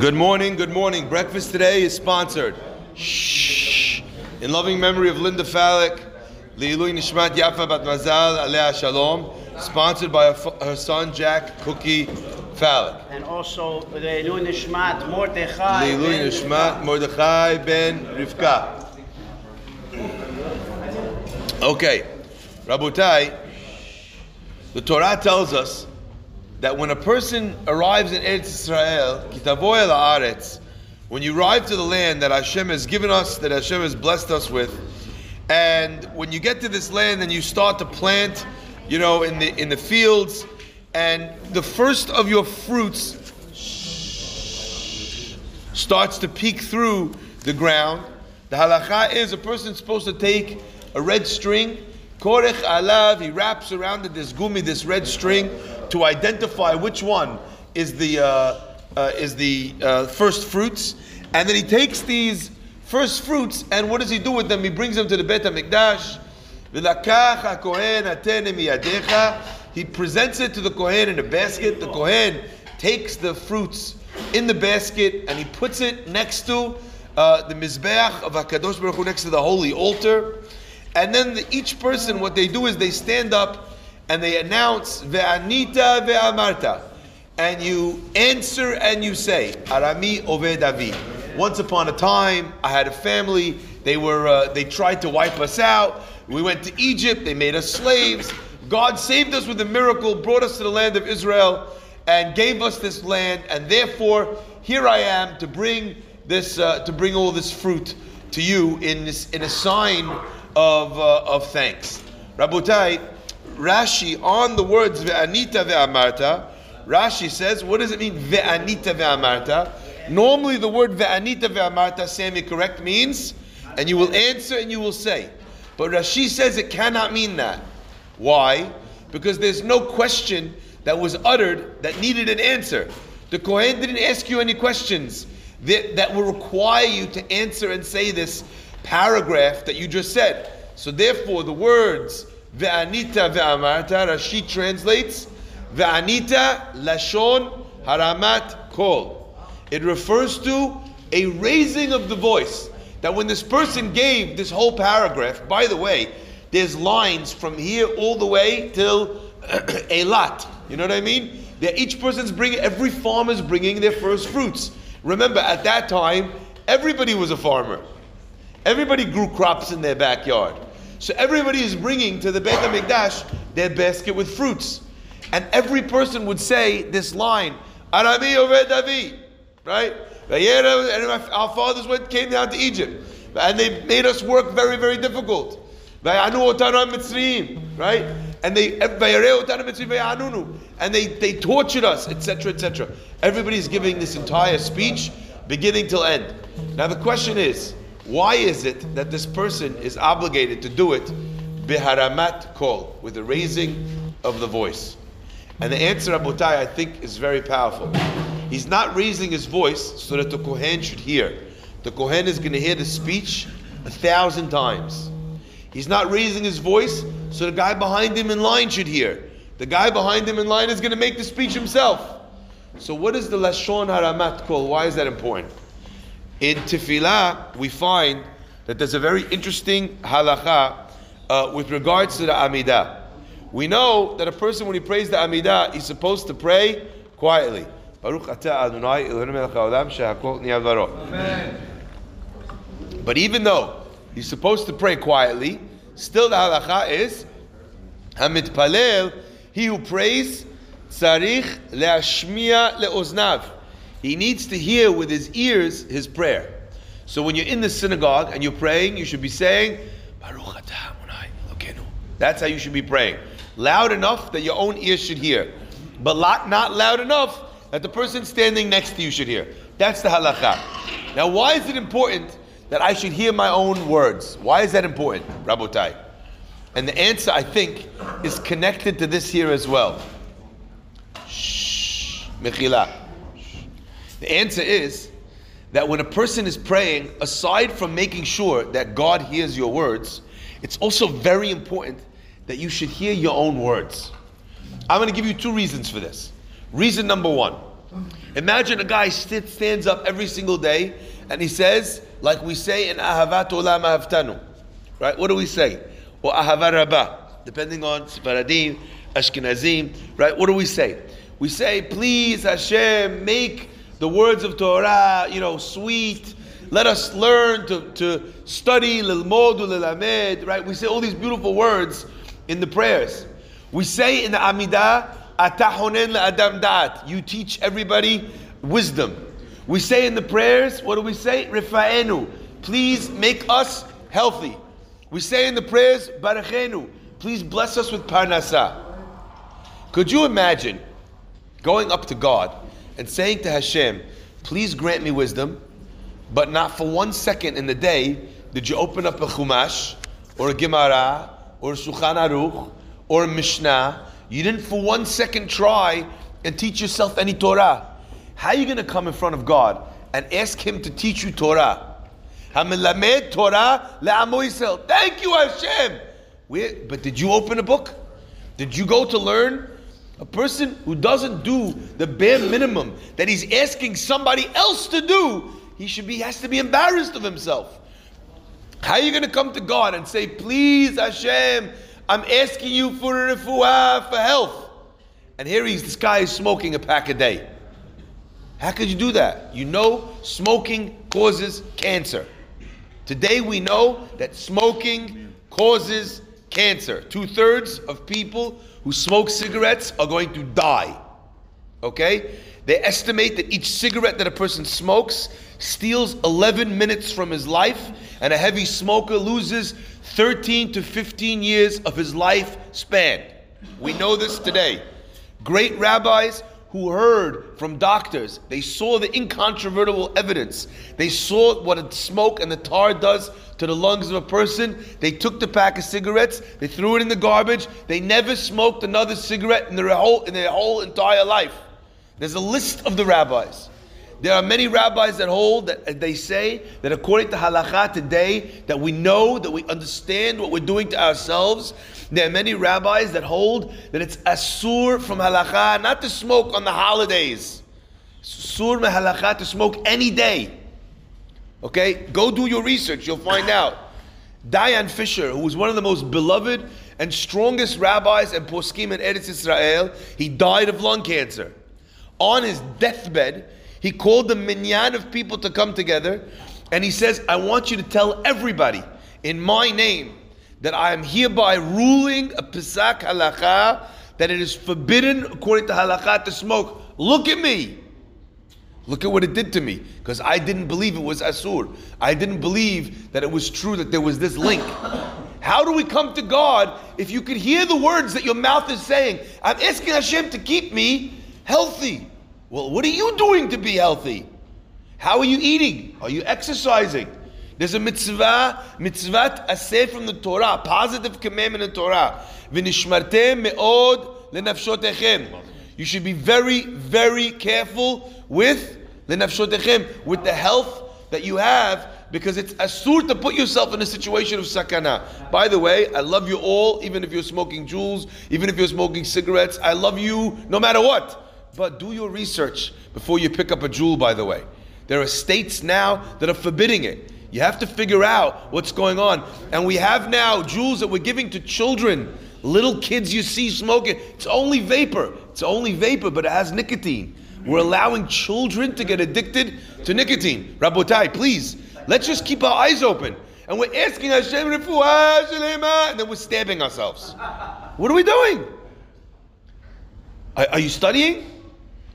Good morning, good morning. Breakfast today is sponsored. Shh. In loving memory of Linda Falik, Leilui Nishmat Yafa Bat Mazal Alea Shalom, sponsored by her, her son Jack Cookie Falik. And also Leilu Nishmat Mordechai. Leilui Nishmat Mordechai ben Rivka. Okay, Rabotai, the Torah tells us that when a person arrives in Eretz Israel, when you arrive to the land that Hashem has given us, that Hashem has blessed us with, and when you get to this land and you start to plant, you know, in the in the fields, and the first of your fruits starts to peek through the ground, the halacha is a person's supposed to take a red string, korech alav, he wraps around it this gumi, this red string, to identify which one is the uh, uh, is the uh, first fruits, and then he takes these first fruits, and what does he do with them? He brings them to the Beit Hamikdash. He presents it to the kohen in a basket. The kohen takes the fruits in the basket and he puts it next to uh, the mizbeach of Hakadosh Baruch Hu, next to the holy altar. And then the, each person, what they do is they stand up and they announce ve'anita ve'amarta, and you answer and you say Arami Oved Avi. Once upon a time, I had a family. They were uh, they tried to wipe us out. We went to Egypt. They made us slaves. God saved us with a miracle, brought us to the land of Israel, and gave us this land. And therefore, here I am to bring this uh, to bring all this fruit to you in this in a sign of uh, of thanks. Rabotai, Rashi on the words ve'anita ve'amarta. Rashi says, what does it mean ve'anita ve'amarta? Normally, the word ve'anita ve'amarta, Sammy, correct, means, and you will answer and you will say. But Rashi says it cannot mean that. Why? Because there's no question that was uttered that needed an answer. The Kohen didn't ask you any questions that, that will require you to answer and say this paragraph that you just said. So therefore, the words ve'anita ve'amarta, Rashi translates ve'anita lashon haramat kol. It refers to a raising of the voice. That when this person gave this whole paragraph, by the way, there's lines from here all the way till a lot. You know what I mean? That each person's bringing, every farmer's bringing their first fruits. Remember, at that time, everybody was a farmer. Everybody grew crops in their backyard. So everybody is bringing to the Beit HaMikdash their basket with fruits. And every person would say this line, Arami Oved Avi, right? And our fathers went, came down to Egypt. And they made us work very, very difficult. Right? And they and they, they tortured us, etc., etc. Everybody's giving this entire speech, beginning till end. Now the question is, why is it that this person is obligated to do it biharamat kol, with the raising of the voice? And the answer, Abutai, I think, is very powerful. He's not raising his voice so that the Kohen should hear. The Kohen is going to hear the speech a thousand times. He's not raising his voice so the guy behind him in line should hear. The guy behind him in line is going to make the speech himself. So, what is the Lashon Haramat Kol? Why is that important? In Tefillah, we find that there's a very interesting halacha uh, with regards to the Amidah. We know that a person, when he prays the Amidah, he's supposed to pray quietly. Baruch atah Adonai Eloheinu melech haolam shehakol niyeh. But even though he's supposed to pray quietly, still the halacha is Hamitpalel, he who prays, tzarich leashmiya leoznav. He needs to hear with his ears his prayer. So when you're in the synagogue and you're praying, you should be saying, Baruch That's how you should be praying. Loud enough that your own ears should hear, but not loud enough that the person standing next to you should hear. That's the halacha. Now, why is it important that I should hear my own words? Why is that important, Rabotai? And the answer, I think, is connected to this here as well. Shh, Mechila. The answer is that when a person is praying, aside from making sure that God hears your words, it's also very important that you should hear your own words. I'm going to give you two reasons for this. Reason number one Imagine a guy st- stands up every single day and he says, like we say in Ahavat Olam Ahavtanu, right? What do we say? Or Ahavat Rabbah, depending on Sfaradim, Ashkenazim, right? What do we say? We say, please Hashem, make the words of Torah, you know, sweet. Let us learn to, to study, lilmod, lilamed, right? We say all these beautiful words in the prayers. We say in the Amidah, Atahonen la'adam da'at. You teach everybody wisdom. We say in the prayers, what do we say? Rifa'enu. Please make us healthy. We say in the prayers, Barachenu. Please bless us with parnasa. Could you imagine going up to God and saying to Hashem, please grant me wisdom, but not for one second in the day did you open up a Chumash or a Gemara or a Shulchan Aruch or a Mishnah. You didn't for one second try and teach yourself any Torah. How are you going to come in front of God and ask Him to teach you Torah? Torah. Thank you, Hashem. Where, but did you open a book? Did you go to learn? A person who doesn't do the bare minimum that he's asking somebody else to do, he should be has to be embarrassed of himself. How are you going to come to God and say, "Please, Hashem, I'm asking you for a refuah, for health," and here he's this guy is smoking a pack a day. How could you do that? You know, smoking causes cancer. Today we know that smoking causes cancer. Two thirds of people who smoke cigarettes are going to die. Okay? They estimate that each cigarette that a person smokes steals 11 minutes from his life, and a heavy smoker loses 13 to 15 years of his life span. We know this today. Great rabbis who heard from doctors. They saw the incontrovertible evidence. They saw what smoke and the tar does to the lungs of a person. They took the pack of cigarettes, they threw it in the garbage. They never smoked another cigarette in their whole, in their whole entire life. There's a list of the rabbis. There are many rabbis that hold that uh, they say that according to halacha today, that we know, that we understand what we're doing to ourselves. There are many rabbis that hold that it's asur from halacha not to smoke on the holidays. Sur me halakha to smoke any day. Okay, go do your research. You'll find out. Dayan Fisher, who was one of the most beloved and strongest rabbis and poskim in Eretz Israel, he died of lung cancer. On his deathbed, he called the minyan of people to come together, and he says, "I want you to tell everybody in my name that I am hereby ruling a pisak halacha that it is forbidden according to halacha to smoke. Look at me." Look at what it did to me because I didn't believe it was Asur. I didn't believe that it was true that there was this link. How do we come to God if you could hear the words that your mouth is saying? I'm asking Hashem to keep me healthy. Well, what are you doing to be healthy? How are you eating? Are you exercising? There's a mitzvah, mitzvah aseh from the Torah, positive commandment in Torah. V'nishmartem me'od lenafshotechem. You should be very, very careful with lenafshotechem, with the health that you have, because it's asur to put yourself in a situation of sakana. By the way, I love you all, even if you're smoking Juuls, even if you're smoking cigarettes. I love you no matter what. But do your research before you pick up a Juul, by the way. There are states now that are forbidding it. You have to figure out what's going on. And we have now Juuls that we're giving to children, little kids you see smoking. It's only vapor. It's only vapor, but it has nicotine. We're allowing children to get addicted to nicotine. Rabotai, please, let's just keep our eyes open. And we're asking Hashem, and then we're stabbing ourselves. What are we doing? Are, are you studying?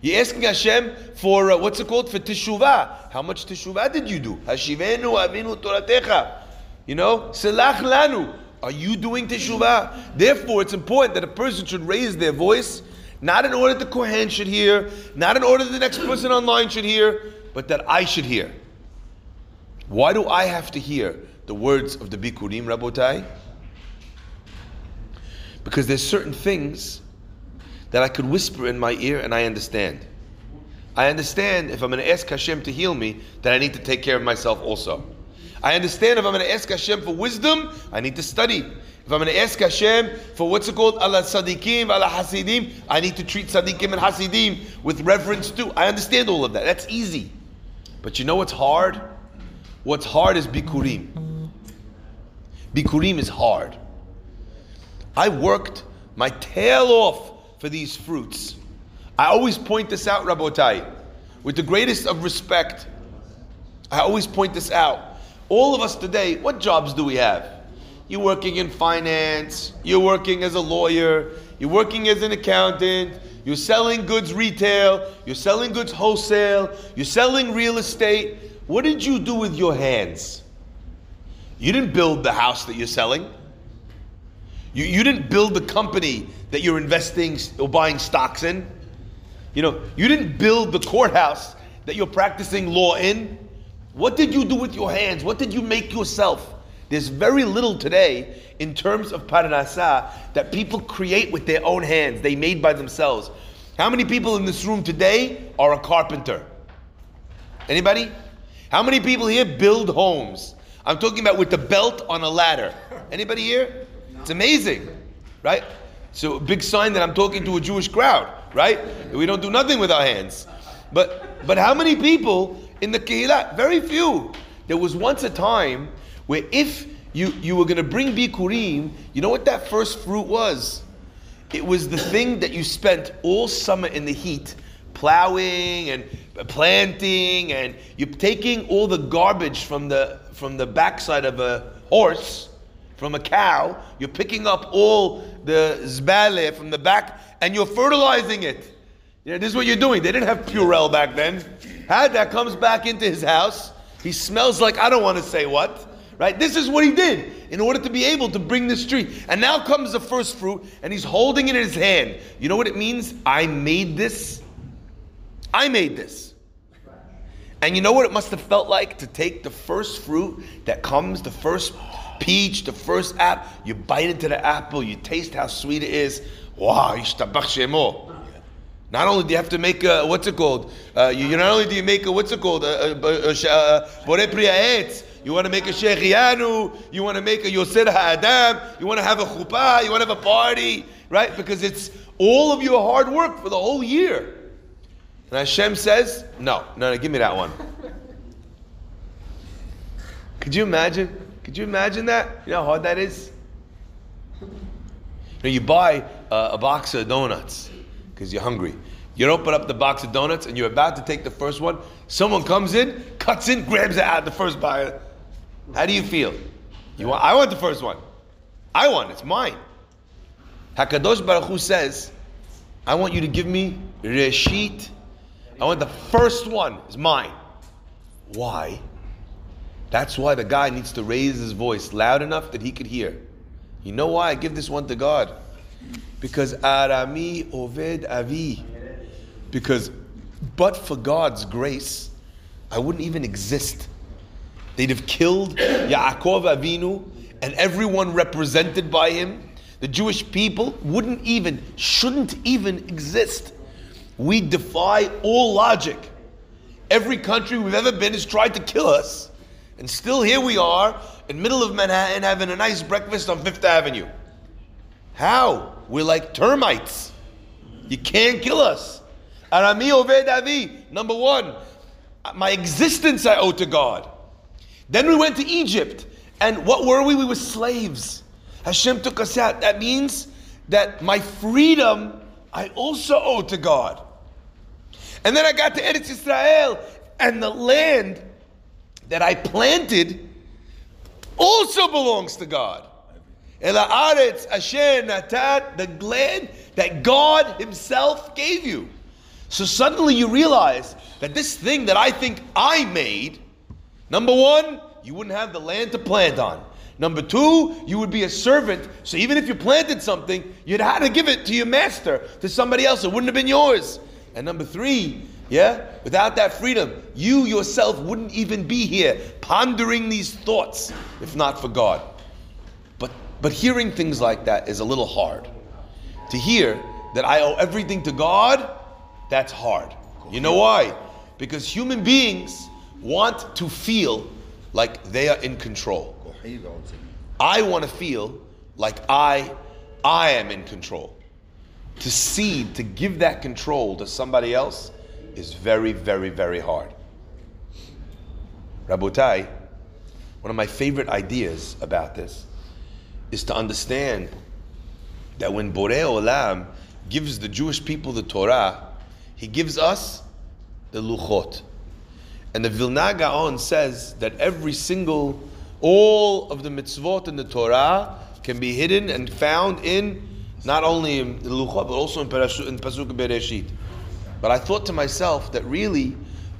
You're asking Hashem for uh, what's it called for teshuvah. How much teshuvah did you do? Hashivenu avinu toratecha. You know, selach lanu. Are you doing teshuvah? Therefore, it's important that a person should raise their voice, not in order the kohen should hear, not in order the next person online should hear, but that I should hear. Why do I have to hear the words of the bikurim, Rabotai? Because there's certain things that I could whisper in my ear and I understand. I understand if I'm going to ask Hashem to heal me, that I need to take care of myself also. I understand if I'm going to ask Hashem for wisdom, I need to study. If I'm going to ask Hashem for what's it called, Al HaTzaddikim, Allah Hasidim, I need to treat Tzaddikim and Hasidim with reverence too. I understand all of that. That's easy. But you know what's hard? What's hard is Bikurim. Bikurim is hard. I worked my tail off for these fruits. I always point this out, Rabotai, with the greatest of respect. I always point this out. All of us today, what jobs do we have? You're working in finance, you're working as a lawyer, you're working as an accountant, you're selling goods retail, you're selling goods wholesale, you're selling real estate. What did you do with your hands? You didn't build the house that you're selling. You, you didn't build the company that you're investing or buying stocks in. You know, you didn't build the courthouse that you're practicing law in. What did you do with your hands? What did you make yourself? There's very little today in terms of parnasa that people create with their own hands. They made by themselves. How many people in this room today are a carpenter? Anybody? How many people here build homes? I'm talking about with the belt on a ladder. Anybody here? It's amazing, right? So big sign that I'm talking to a Jewish crowd, right? We don't do nothing with our hands. But but how many people in the Kehillah? Very few. There was once a time where if you, you were going to bring Bikurim, you know what that first fruit was? It was the thing that you spent all summer in the heat plowing and planting and you're taking all the garbage from the from the backside of a horse from a cow you're picking up all the zbale from the back and you're fertilizing it this is what you're doing they didn't have purell back then had that comes back into his house he smells like i don't want to say what Right? This is what he did in order to be able to bring this tree. And now comes the first fruit, and he's holding it in his hand. You know what it means? I made this. I made this. And you know what it must have felt like to take the first fruit that comes, the first peach, the first apple, you bite into the apple, you taste how sweet it is. Wow, not only do you have to make a, what's it called? Uh, you, not only do you make a, what's it called? A, a, you want to make a Shehecheyanu, you want to make a Yosef Ha'adam, you want to have a chuppah, you want to have a party, right? Because it's all of your hard work for the whole year. And Hashem says, no, no, no, give me that one. Could you imagine? Could you imagine that? You know how hard that is? You know, you buy uh, a box of donuts because you're hungry. You open up the box of donuts and you're about to take the first one. Someone comes in, cuts in, grabs it out the first buyer. How do you feel? You want, I want the first one. I want It's mine. Hakadosh Baruch Hu says, "I want you to give me reshit. I want the first one It's mine." Why? That's why the guy needs to raise his voice loud enough that he could hear. You know why I give this one to God? Because Arami Oved Avi. Because but for God's grace, I wouldn't even exist. They'd have killed Yaakov Avinu and everyone represented by him. The Jewish people wouldn't even, shouldn't even exist. We defy all logic. Every country we've ever been has tried to kill us. And still here we are in middle of Manhattan having a nice breakfast on Fifth Avenue. How? We're like termites. You can't kill us. Arami Oved Avi, number one, my existence I owe to God. Then we went to Egypt. And what were we? We were slaves. Hashem took us out. That means that my freedom I also owe to God. And then I got to Eretz Israel, and the land that I planted also belongs to God. Asher the land that God Himself gave you. So suddenly you realize that this thing that I think I made Number one, you wouldn't have the land to plant on. Number two, you would be a servant. So even if you planted something, you'd have to give it to your master, to somebody else. It wouldn't have been yours. And number three, yeah, without that freedom, you yourself wouldn't even be here pondering these thoughts if not for God. But but hearing things like that is a little hard. To hear that I owe everything to God, that's hard. You know why? Because human beings want to feel like they are in control. I want to feel like I, I am in control. To cede, to give that control to somebody else is very, very, very hard. Rabotai, one of my favorite ideas about this is to understand that when Borei Olam gives the Jewish people the Torah, he gives us the Luchot. And the Vilna Gaon says that every single, all of the mitzvot in the Torah can be hidden and found in not only in the Luchot, but also in, in Pasuk Bereshit. But I thought to myself that really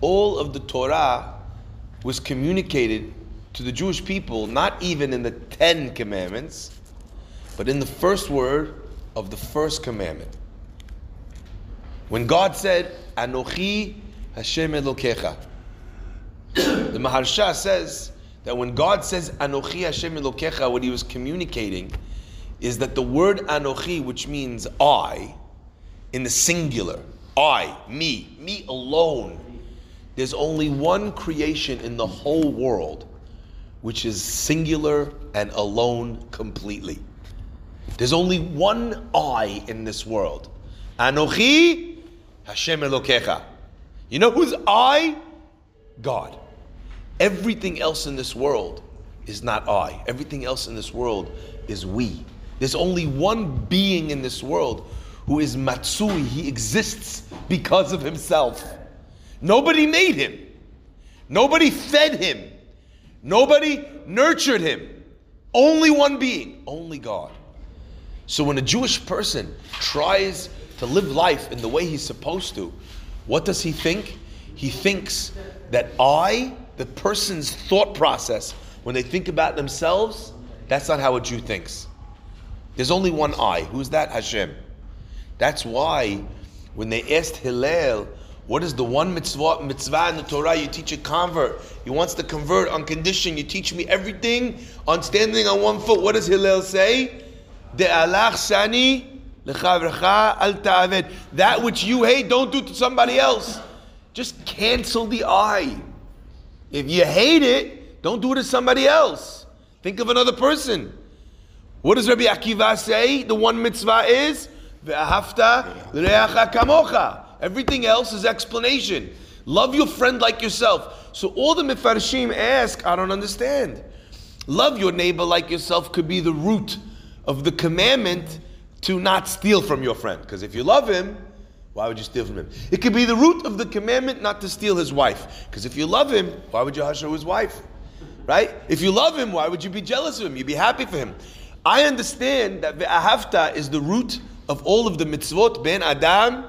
all of the Torah was communicated to the Jewish people, not even in the Ten Commandments, but in the first word of the first commandment. When God said, Anochi Hashem Elokecha, the Maharsha says that when God says Anochi Hashem Elokecha, what he was communicating is that the word Anochi, which means I, in the singular, I, me, me alone, there's only one creation in the whole world which is singular and alone completely. There's only one I in this world. Anochi Hashem Elokecha. You know who's I? God. Everything else in this world is not I. Everything else in this world is we. There's only one being in this world who is Matsui. He exists because of himself. Nobody made him. Nobody fed him. Nobody nurtured him. Only one being, only God. So when a Jewish person tries to live life in the way he's supposed to, what does he think? He thinks that I, the person's thought process, when they think about themselves, that's not how a Jew thinks. There's only one I. Who's that? Hashem. That's why when they asked Hillel, what is the one mitzvah, mitzvah in the Torah you teach a convert? He wants to convert on condition. You teach me everything on standing on one foot. What does Hillel say? Al. That which you hate, don't do to somebody else. Just cancel the I. If you hate it, don't do it to somebody else. Think of another person. What does Rabbi Akiva say? The one mitzvah is ve'ahavta l'reacha kamocha. Everything else is explanation. Love your friend like yourself. So all the Mefarshim ask, I don't understand. Love your neighbor like yourself could be the root of the commandment to not steal from your friend. Because if you love him, why would you steal from him? It could be the root of the commandment not to steal his wife. Because if you love him, why would you hush his wife? Right? If you love him, why would you be jealous of him? You'd be happy for him. I understand that ve'ahavta is the root of all of the mitzvot ben Adam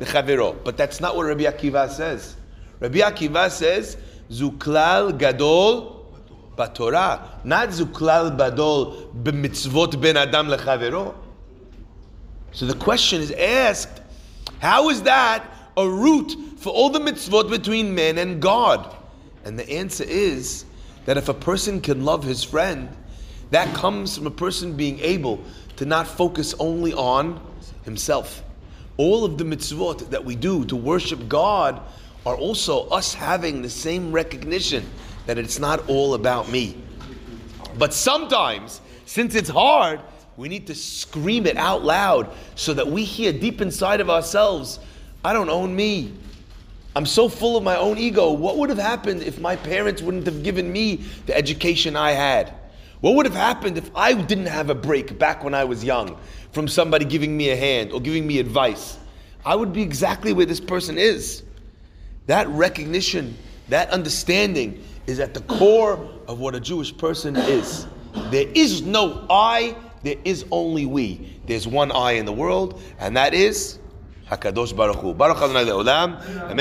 b'chaviro. But that's not what Rabbi Akiva says. Rabbi Akiva says, Zuklal gadol b'Torah, not zuklal badol b'mitzvot ben Adam lechaviro. So the question is asked, how is that a root for all the mitzvot between man and God? And the answer is that if a person can love his friend, that comes from a person being able to not focus only on himself. All of the mitzvot that we do to worship God are also us having the same recognition that it's not all about me. But sometimes, since it's hard, we need to scream it out loud so that we hear deep inside of ourselves, I don't own me. I'm so full of my own ego. What would have happened if my parents wouldn't have given me the education I had? What would have happened if I didn't have a break back when I was young from somebody giving me a hand or giving me advice? I would be exactly where this person is. That recognition, that understanding is at the core of what a Jewish person is. There is no I, there is only we. There's one I in the world, and that is Hakadosh Baruch Hu. Baruch Adonai. Amen.